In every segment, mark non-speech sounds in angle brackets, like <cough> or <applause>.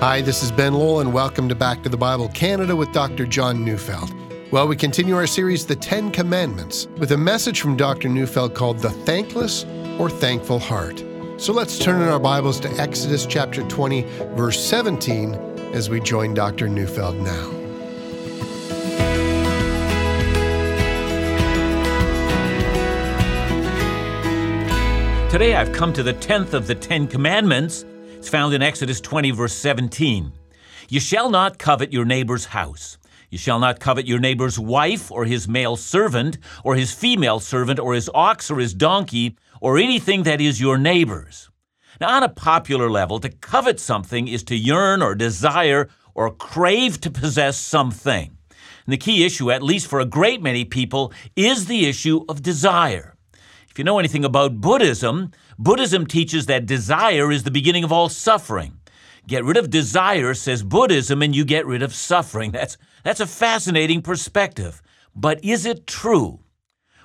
Hi, this is Ben Lowell, and welcome to Back to the Bible Canada with Dr. John Neufeld. Well, we continue our series, The Ten Commandments, with a message from Dr. Neufeld called The Thankless or Thankful Heart. So let's turn in our Bibles to Exodus chapter 20, verse 17, as we join Dr. Neufeld now. Today I've come to the 10th of the Ten Commandments. It's found in Exodus 20, verse 17. You shall not covet your neighbor's house. You shall not covet your neighbor's wife, or his male servant, or his female servant, or his ox, or his donkey, or anything that is your neighbor's. Now, on a popular level, to covet something is to yearn or desire or crave to possess something. And the key issue, at least for a great many people, is the issue of desire. If you know anything about Buddhism, Buddhism teaches that desire is the beginning of all suffering. Get rid of desire, says Buddhism, and you get rid of suffering. That's, that's a fascinating perspective. But is it true?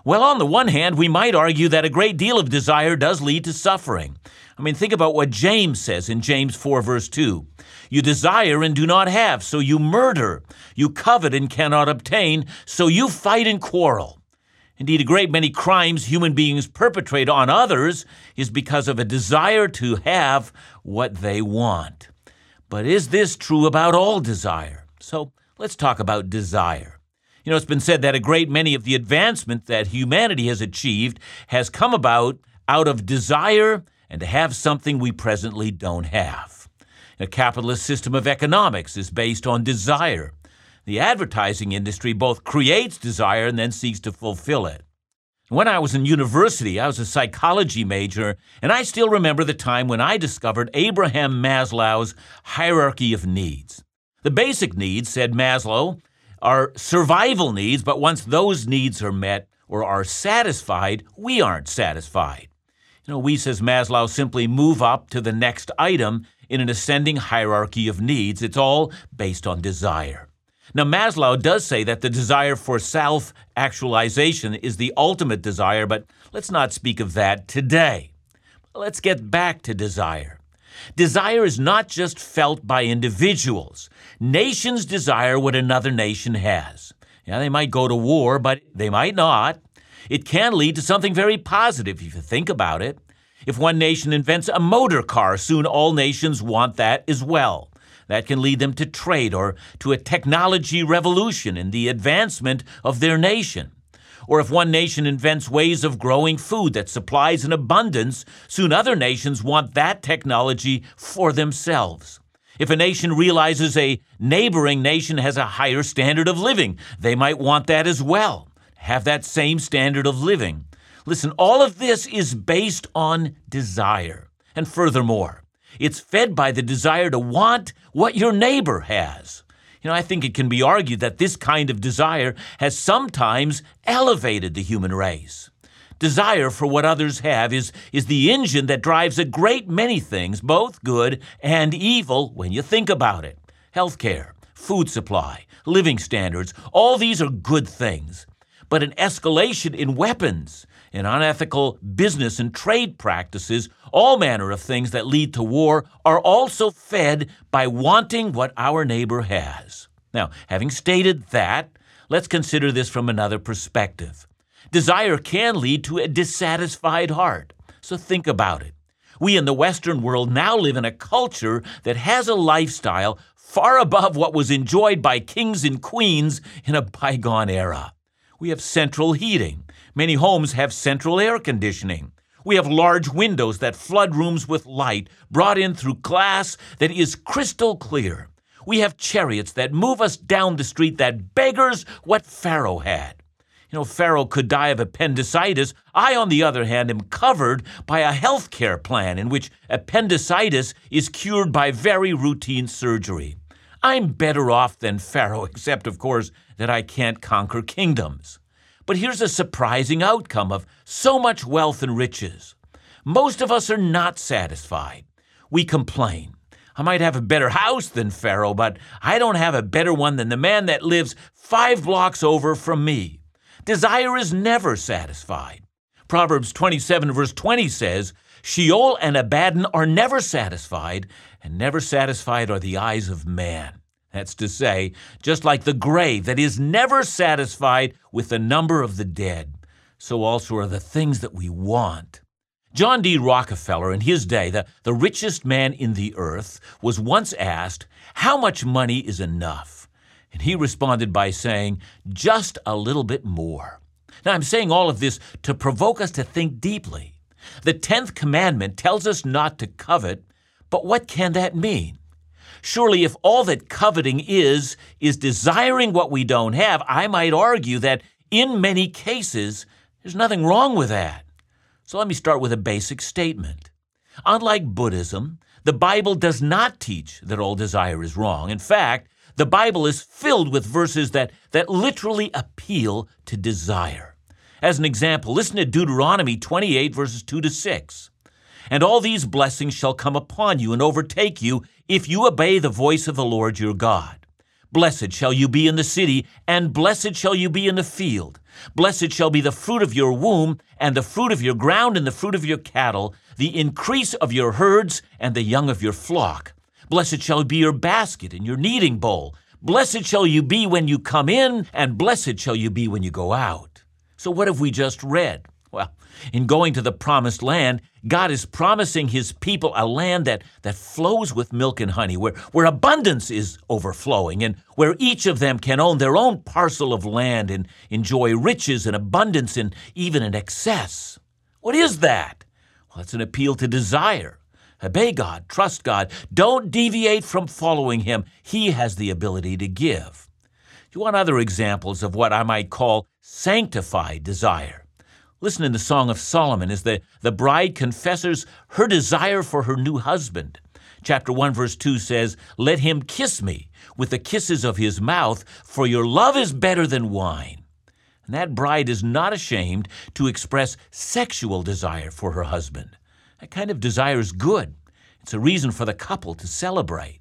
Well, on the one hand, we might argue that a great deal of desire does lead to suffering. I mean, think about what James says in James 4, verse 2. You desire and do not have, so you murder. You covet and cannot obtain, so you fight and quarrel. Indeed, a great many crimes human beings perpetrate on others is because of a desire to have what they want. But is this true about all desire? So let's talk about desire. You know, it's been said that a great many of the advancement that humanity has achieved has come about out of desire and to have something we presently don't have. A capitalist system of economics is based on desire. The advertising industry both creates desire and then seeks to fulfill it. When I was in university, I was a psychology major, and I still remember the time when I discovered Abraham Maslow's hierarchy of needs. The basic needs, said Maslow, are survival needs, but once those needs are met or are satisfied, we aren't satisfied. You know, we, says Maslow, simply move up to the next item in an ascending hierarchy of needs. It's all based on desire. Now, Maslow does say that the desire for self actualization is the ultimate desire, but let's not speak of that today. Let's get back to desire. Desire is not just felt by individuals. Nations desire what another nation has. Yeah, they might go to war, but they might not. It can lead to something very positive if you think about it. If one nation invents a motor car, soon all nations want that as well. That can lead them to trade or to a technology revolution in the advancement of their nation. Or if one nation invents ways of growing food that supplies in abundance, soon other nations want that technology for themselves. If a nation realizes a neighboring nation has a higher standard of living, they might want that as well, have that same standard of living. Listen, all of this is based on desire. And furthermore, it's fed by the desire to want what your neighbor has. You know, I think it can be argued that this kind of desire has sometimes elevated the human race. Desire for what others have is, is the engine that drives a great many things, both good and evil, when you think about it. Healthcare, food supply, living standards, all these are good things. But an escalation in weapons, in unethical business and trade practices, all manner of things that lead to war, are also fed by wanting what our neighbor has. Now, having stated that, let's consider this from another perspective. Desire can lead to a dissatisfied heart. So think about it. We in the Western world now live in a culture that has a lifestyle far above what was enjoyed by kings and queens in a bygone era. We have central heating. Many homes have central air conditioning. We have large windows that flood rooms with light brought in through glass that is crystal clear. We have chariots that move us down the street that beggars what Pharaoh had. You know, Pharaoh could die of appendicitis. I, on the other hand, am covered by a health care plan in which appendicitis is cured by very routine surgery. I'm better off than Pharaoh, <laughs> except, of course, that I can't conquer kingdoms. But here's a surprising outcome of so much wealth and riches. Most of us are not satisfied. We complain. I might have a better house than Pharaoh, but I don't have a better one than the man that lives five blocks over from me. Desire is never satisfied. Proverbs 27, verse 20 says, Sheol and Abaddon are never satisfied, and never satisfied are the eyes of man. That's to say, just like the grave that is never satisfied with the number of the dead, so also are the things that we want. John D. Rockefeller, in his day, the, the richest man in the earth, was once asked, How much money is enough? And he responded by saying, Just a little bit more. Now, I'm saying all of this to provoke us to think deeply. The tenth commandment tells us not to covet, but what can that mean? Surely, if all that coveting is, is desiring what we don't have, I might argue that in many cases, there's nothing wrong with that. So let me start with a basic statement. Unlike Buddhism, the Bible does not teach that all desire is wrong. In fact, the Bible is filled with verses that, that literally appeal to desire. As an example, listen to Deuteronomy 28, verses 2 to 6. And all these blessings shall come upon you and overtake you if you obey the voice of the Lord your God. Blessed shall you be in the city, and blessed shall you be in the field. Blessed shall be the fruit of your womb, and the fruit of your ground, and the fruit of your cattle, the increase of your herds, and the young of your flock. Blessed shall be your basket and your kneading bowl. Blessed shall you be when you come in, and blessed shall you be when you go out. So, what have we just read? Well, in going to the promised land, God is promising his people a land that, that flows with milk and honey, where, where abundance is overflowing, and where each of them can own their own parcel of land and enjoy riches and abundance and even in excess. What is that? Well, it's an appeal to desire. Obey God, trust God, don't deviate from following Him. He has the ability to give. Do you want other examples of what I might call sanctified desire? Listen in the Song of Solomon as the, the bride confesses her desire for her new husband. Chapter 1, verse 2 says, Let him kiss me with the kisses of his mouth, for your love is better than wine. And that bride is not ashamed to express sexual desire for her husband. That kind of desire is good. It's a reason for the couple to celebrate.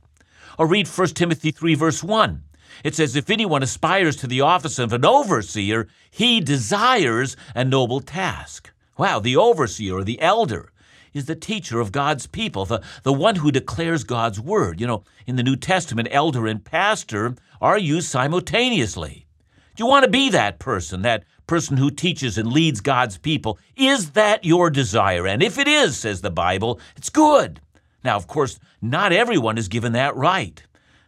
Or read 1 Timothy 3, verse 1. It says, If anyone aspires to the office of an overseer, he desires a noble task. Wow, the overseer or the elder is the teacher of God's people, the, the one who declares God's word. You know, in the New Testament, elder and pastor are used simultaneously. Do you want to be that person, that person who teaches and leads God's people? Is that your desire? And if it is, says the Bible, it's good. Now, of course, not everyone is given that right.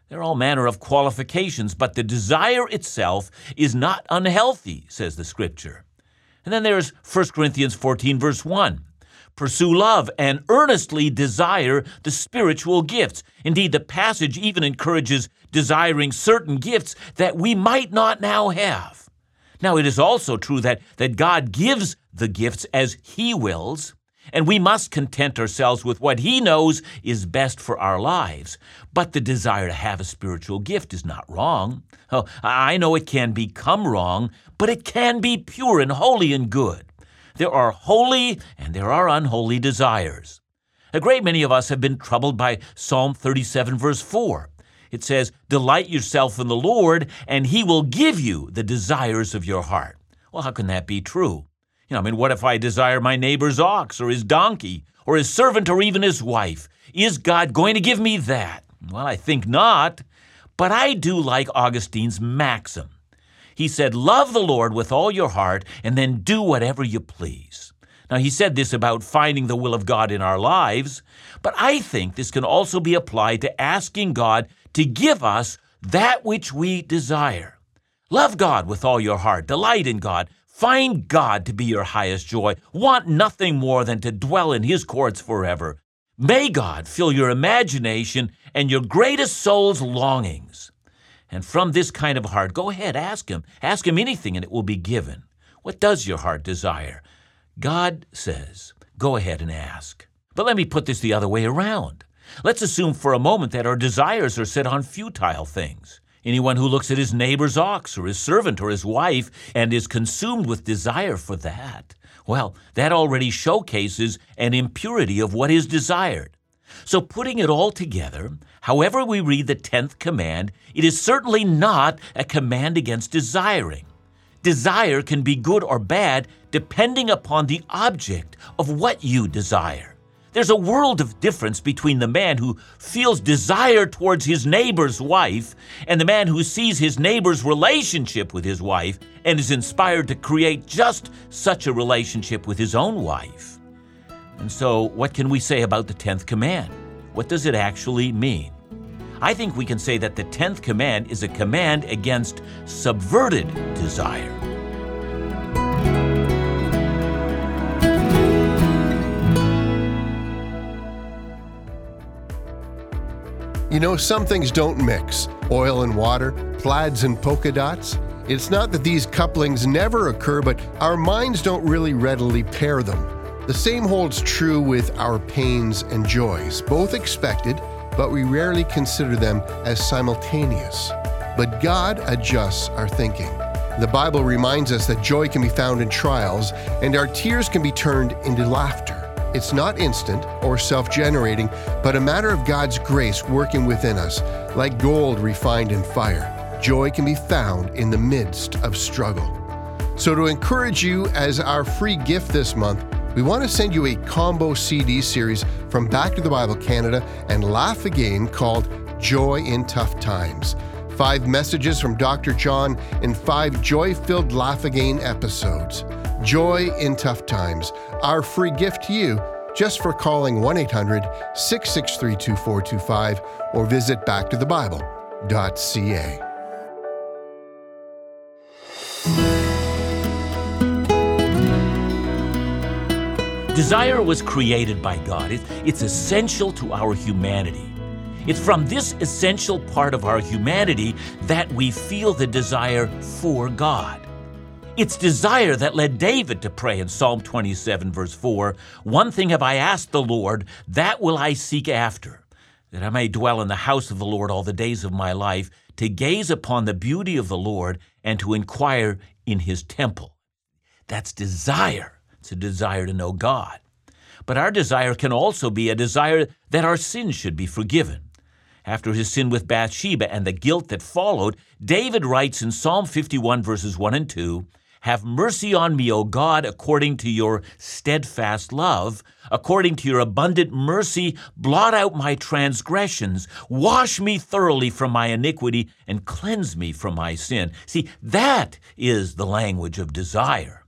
There are all manner of qualifications, but the desire itself is not unhealthy, says the scripture. And then there's 1 Corinthians 14, verse 1. Pursue love and earnestly desire the spiritual gifts. Indeed, the passage even encourages desiring certain gifts that we might not now have. Now, it is also true that, that God gives the gifts as He wills, and we must content ourselves with what He knows is best for our lives. But the desire to have a spiritual gift is not wrong. Oh, I know it can become wrong, but it can be pure and holy and good. There are holy and there are unholy desires. A great many of us have been troubled by Psalm 37, verse 4. It says, Delight yourself in the Lord, and He will give you the desires of your heart. Well, how can that be true? You know, I mean, what if I desire my neighbor's ox or his donkey or his servant or even his wife? Is God going to give me that? Well, I think not. But I do like Augustine's maxim. He said, Love the Lord with all your heart and then do whatever you please. Now, he said this about finding the will of God in our lives, but I think this can also be applied to asking God to give us that which we desire. Love God with all your heart, delight in God, Find God to be your highest joy. Want nothing more than to dwell in His courts forever. May God fill your imagination and your greatest soul's longings. And from this kind of heart, go ahead, ask Him. Ask Him anything and it will be given. What does your heart desire? God says, go ahead and ask. But let me put this the other way around. Let's assume for a moment that our desires are set on futile things. Anyone who looks at his neighbor's ox or his servant or his wife and is consumed with desire for that, well, that already showcases an impurity of what is desired. So, putting it all together, however we read the 10th command, it is certainly not a command against desiring. Desire can be good or bad depending upon the object of what you desire. There's a world of difference between the man who feels desire towards his neighbor's wife and the man who sees his neighbor's relationship with his wife and is inspired to create just such a relationship with his own wife. And so, what can we say about the 10th command? What does it actually mean? I think we can say that the 10th command is a command against subverted desire. You know, some things don't mix oil and water, plaids and polka dots. It's not that these couplings never occur, but our minds don't really readily pair them. The same holds true with our pains and joys, both expected, but we rarely consider them as simultaneous. But God adjusts our thinking. The Bible reminds us that joy can be found in trials, and our tears can be turned into laughter. It's not instant or self generating, but a matter of God's grace working within us, like gold refined in fire. Joy can be found in the midst of struggle. So, to encourage you as our free gift this month, we want to send you a combo CD series from Back to the Bible Canada and Laugh Again called Joy in Tough Times. Five messages from Dr. John in five joy filled Laugh Again episodes. Joy in Tough Times, our free gift to you just for calling 1 800 663 2425 or visit backtothebible.ca. Desire was created by God. It's essential to our humanity. It's from this essential part of our humanity that we feel the desire for God. It's desire that led David to pray in Psalm 27, verse 4 One thing have I asked the Lord, that will I seek after, that I may dwell in the house of the Lord all the days of my life, to gaze upon the beauty of the Lord and to inquire in his temple. That's desire. It's a desire to know God. But our desire can also be a desire that our sins should be forgiven. After his sin with Bathsheba and the guilt that followed, David writes in Psalm 51, verses 1 and 2 have mercy on me, O God, according to your steadfast love. According to your abundant mercy, blot out my transgressions. Wash me thoroughly from my iniquity and cleanse me from my sin. See, that is the language of desire.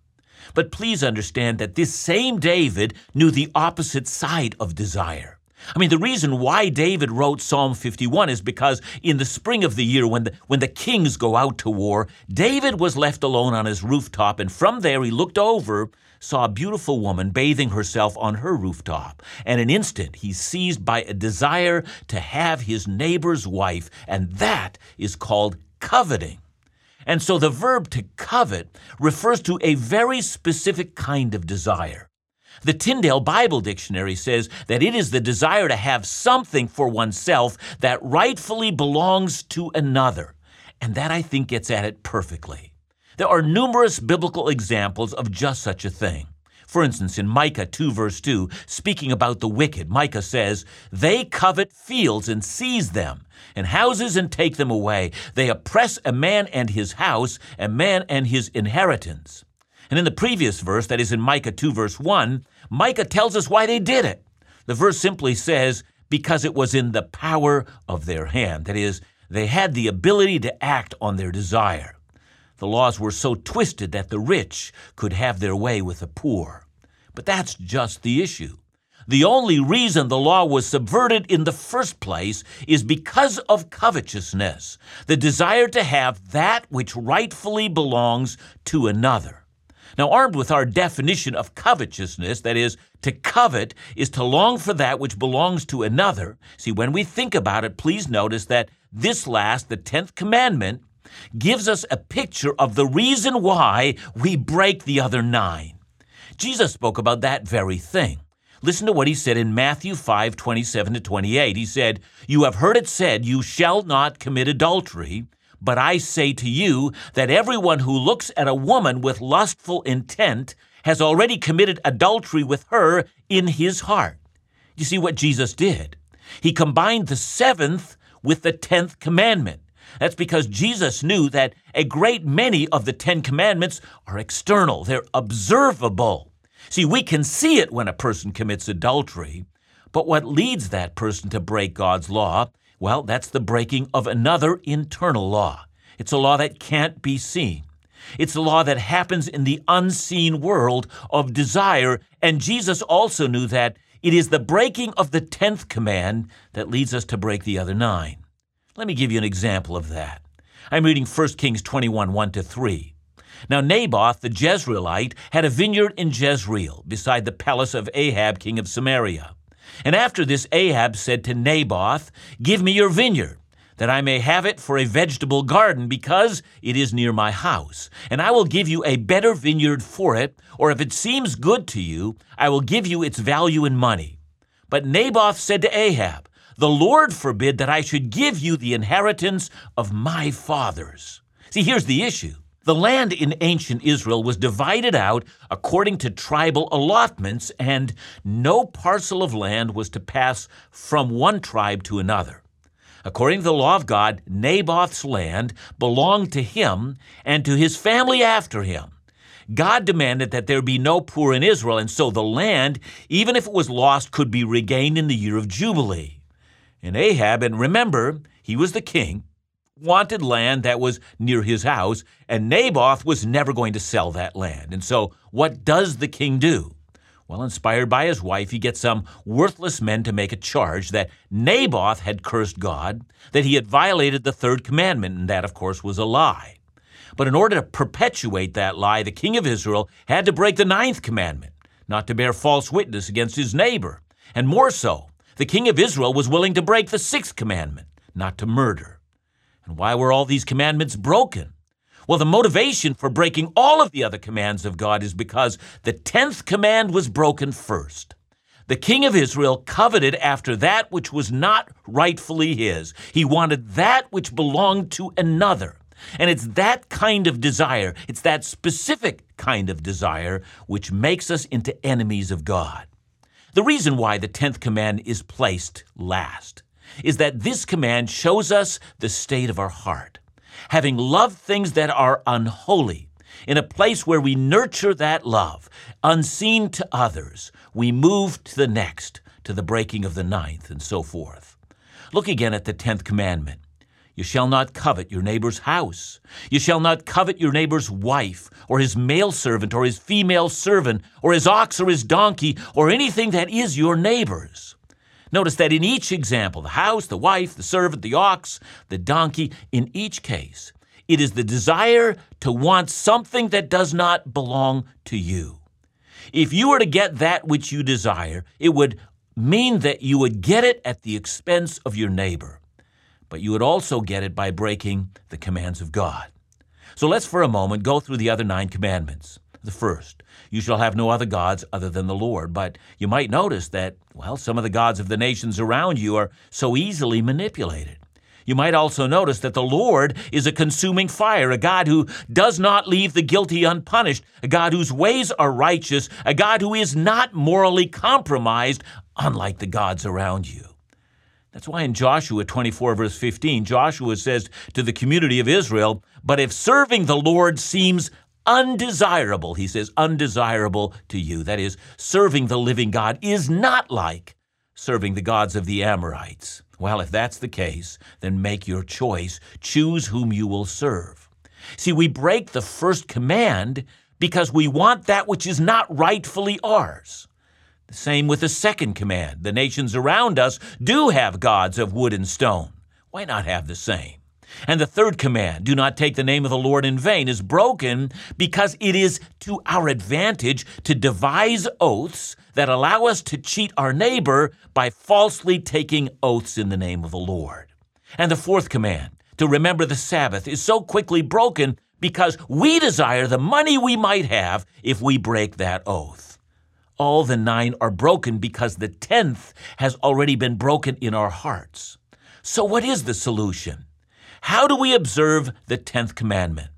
But please understand that this same David knew the opposite side of desire. I mean, the reason why David wrote Psalm 51 is because in the spring of the year, when the, when the kings go out to war, David was left alone on his rooftop, and from there he looked over, saw a beautiful woman bathing herself on her rooftop. And in an instant, he's seized by a desire to have his neighbor's wife, and that is called coveting. And so the verb to covet refers to a very specific kind of desire. The Tyndale Bible Dictionary says that it is the desire to have something for oneself that rightfully belongs to another. And that, I think, gets at it perfectly. There are numerous biblical examples of just such a thing. For instance, in Micah 2, verse 2, speaking about the wicked, Micah says, They covet fields and seize them, and houses and take them away. They oppress a man and his house, a man and his inheritance. And in the previous verse, that is in Micah 2, verse 1, Micah tells us why they did it. The verse simply says, because it was in the power of their hand. That is, they had the ability to act on their desire. The laws were so twisted that the rich could have their way with the poor. But that's just the issue. The only reason the law was subverted in the first place is because of covetousness, the desire to have that which rightfully belongs to another. Now, armed with our definition of covetousness, that is, to covet is to long for that which belongs to another. See, when we think about it, please notice that this last, the 10th commandment, gives us a picture of the reason why we break the other nine. Jesus spoke about that very thing. Listen to what he said in Matthew 5 27 to 28. He said, You have heard it said, You shall not commit adultery. But I say to you that everyone who looks at a woman with lustful intent has already committed adultery with her in his heart. You see what Jesus did? He combined the seventh with the tenth commandment. That's because Jesus knew that a great many of the Ten Commandments are external, they're observable. See, we can see it when a person commits adultery, But what leads that person to break God's law? Well, that's the breaking of another internal law. It's a law that can't be seen. It's a law that happens in the unseen world of desire, and Jesus also knew that it is the breaking of the tenth command that leads us to break the other nine. Let me give you an example of that. I'm reading 1 Kings 21 1 to 3. Now, Naboth the Jezreelite had a vineyard in Jezreel, beside the palace of Ahab, king of Samaria. And after this, Ahab said to Naboth, Give me your vineyard, that I may have it for a vegetable garden, because it is near my house. And I will give you a better vineyard for it, or if it seems good to you, I will give you its value in money. But Naboth said to Ahab, The Lord forbid that I should give you the inheritance of my fathers. See, here's the issue. The land in ancient Israel was divided out according to tribal allotments, and no parcel of land was to pass from one tribe to another. According to the law of God, Naboth's land belonged to him and to his family after him. God demanded that there be no poor in Israel, and so the land, even if it was lost, could be regained in the year of Jubilee. And Ahab, and remember, he was the king, wanted land that was near his house, and Naboth was never going to sell that land. And so, what does the king do? Well, inspired by his wife, he gets some worthless men to make a charge that Naboth had cursed God, that he had violated the third commandment, and that, of course, was a lie. But in order to perpetuate that lie, the king of Israel had to break the ninth commandment, not to bear false witness against his neighbor. And more so, the king of Israel was willing to break the sixth commandment, not to murder. And why were all these commandments broken? Well, the motivation for breaking all of the other commands of God is because the tenth command was broken first. The king of Israel coveted after that which was not rightfully his. He wanted that which belonged to another. And it's that kind of desire, it's that specific kind of desire, which makes us into enemies of God. The reason why the tenth command is placed last is that this command shows us the state of our heart. Having loved things that are unholy, in a place where we nurture that love, unseen to others, we move to the next, to the breaking of the ninth, and so forth. Look again at the tenth commandment. You shall not covet your neighbor's house. You shall not covet your neighbor's wife, or his male servant, or his female servant, or his ox, or his donkey, or anything that is your neighbor's. Notice that in each example, the house, the wife, the servant, the ox, the donkey, in each case, it is the desire to want something that does not belong to you. If you were to get that which you desire, it would mean that you would get it at the expense of your neighbor, but you would also get it by breaking the commands of God. So let's for a moment go through the other nine commandments. The first, you shall have no other gods other than the Lord. But you might notice that, well, some of the gods of the nations around you are so easily manipulated. You might also notice that the Lord is a consuming fire, a God who does not leave the guilty unpunished, a God whose ways are righteous, a God who is not morally compromised, unlike the gods around you. That's why in Joshua 24, verse 15, Joshua says to the community of Israel, But if serving the Lord seems undesirable, he says, undesirable to you. That is, serving the living God is not like serving the gods of the Amorites. Well, if that's the case, then make your choice. Choose whom you will serve. See, we break the first command because we want that which is not rightfully ours. The same with the second command. The nations around us do have gods of wood and stone. Why not have the same? And the third command, do not take the name of the Lord in vain, is broken because it is to our advantage to devise oaths that allow us to cheat our neighbor by falsely taking oaths in the name of the Lord. And the fourth command, to remember the Sabbath, is so quickly broken because we desire the money we might have if we break that oath. All the nine are broken because the tenth has already been broken in our hearts. So, what is the solution? How do we observe the 10th commandment?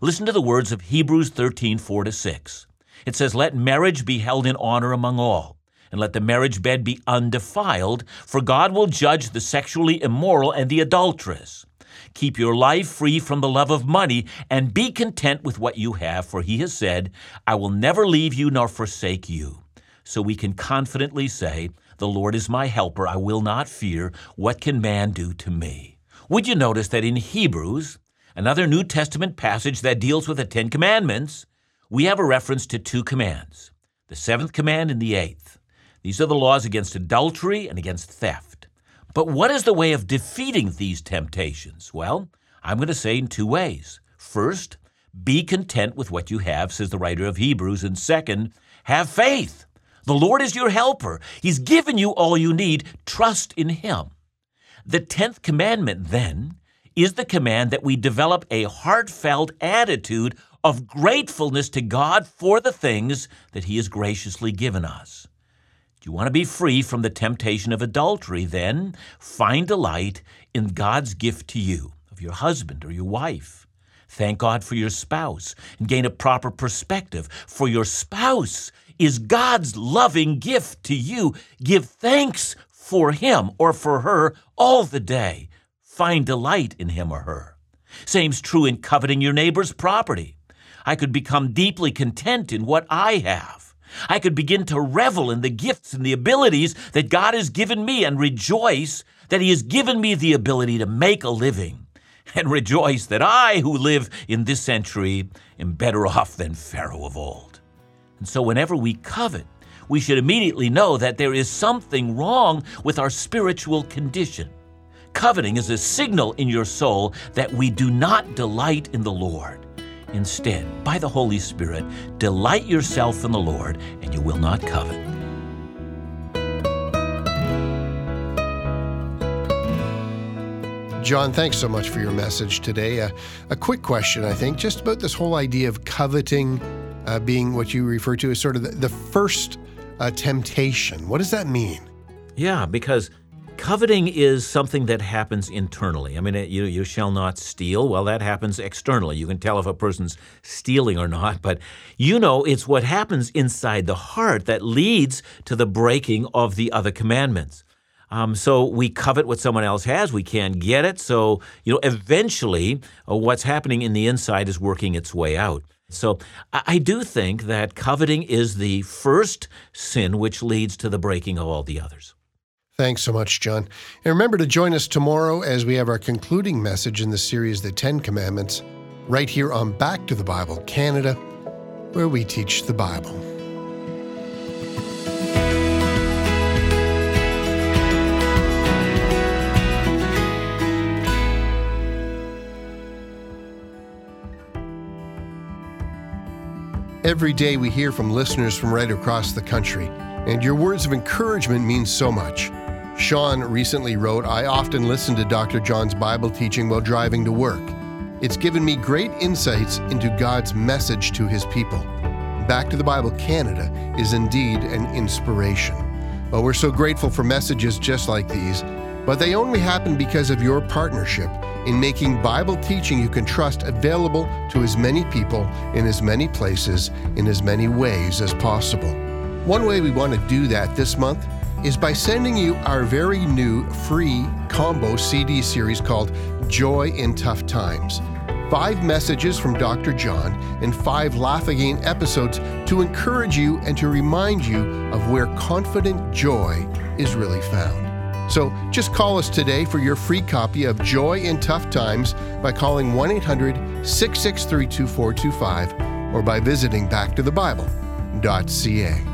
Listen to the words of Hebrews 13, 4 to 6. It says, Let marriage be held in honor among all, and let the marriage bed be undefiled, for God will judge the sexually immoral and the adulteress. Keep your life free from the love of money, and be content with what you have, for he has said, I will never leave you nor forsake you. So we can confidently say, The Lord is my helper. I will not fear. What can man do to me? Would you notice that in Hebrews, another New Testament passage that deals with the Ten Commandments, we have a reference to two commands the seventh command and the eighth. These are the laws against adultery and against theft. But what is the way of defeating these temptations? Well, I'm going to say in two ways. First, be content with what you have, says the writer of Hebrews. And second, have faith. The Lord is your helper. He's given you all you need. Trust in Him. The tenth commandment, then, is the command that we develop a heartfelt attitude of gratefulness to God for the things that He has graciously given us. Do you want to be free from the temptation of adultery? Then find delight in God's gift to you of your husband or your wife. Thank God for your spouse and gain a proper perspective, for your spouse is God's loving gift to you. Give thanks for him or for her all the day. Find delight in him or her. Same's true in coveting your neighbor's property. I could become deeply content in what I have. I could begin to revel in the gifts and the abilities that God has given me and rejoice that He has given me the ability to make a living <laughs> and rejoice that I, who live in this century, am better off than Pharaoh of old. And so, whenever we covet, we should immediately know that there is something wrong with our spiritual condition. Coveting is a signal in your soul that we do not delight in the Lord. Instead, by the Holy Spirit, delight yourself in the Lord, and you will not covet. John, thanks so much for your message today. Uh, a quick question, I think, just about this whole idea of coveting uh, being what you refer to as sort of the, the first uh, temptation. What does that mean? Yeah, because coveting is something that happens internally. I mean, you you shall not steal. Well, that happens externally. You can tell if a person's stealing or not, but you know it's what happens inside the heart that leads to the breaking of the other commandments. Um, so we covet what someone else has. We can't get it. So you know, eventually, uh, what's happening in the inside is working its way out. So I do think that coveting is the first sin which leads to the breaking of all the others. Thanks so much, John. And remember to join us tomorrow as we have our concluding message in the series, The Ten Commandments, right here on Back to the Bible Canada, where we teach the Bible. Every day we hear from listeners from right across the country, and your words of encouragement mean so much. Sean recently wrote, I often listen to Dr. John's Bible teaching while driving to work. It's given me great insights into God's message to his people. Back to the Bible Canada is indeed an inspiration. Well, we're so grateful for messages just like these, but they only happen because of your partnership in making Bible teaching you can trust available to as many people in as many places in as many ways as possible. One way we want to do that this month is by sending you our very new free combo CD series called Joy in Tough Times. Five messages from Dr. John and five Laugh Again episodes to encourage you and to remind you of where confident joy is really found. So just call us today for your free copy of Joy in Tough Times by calling 1 800 663 2425 or by visiting backtothebible.ca.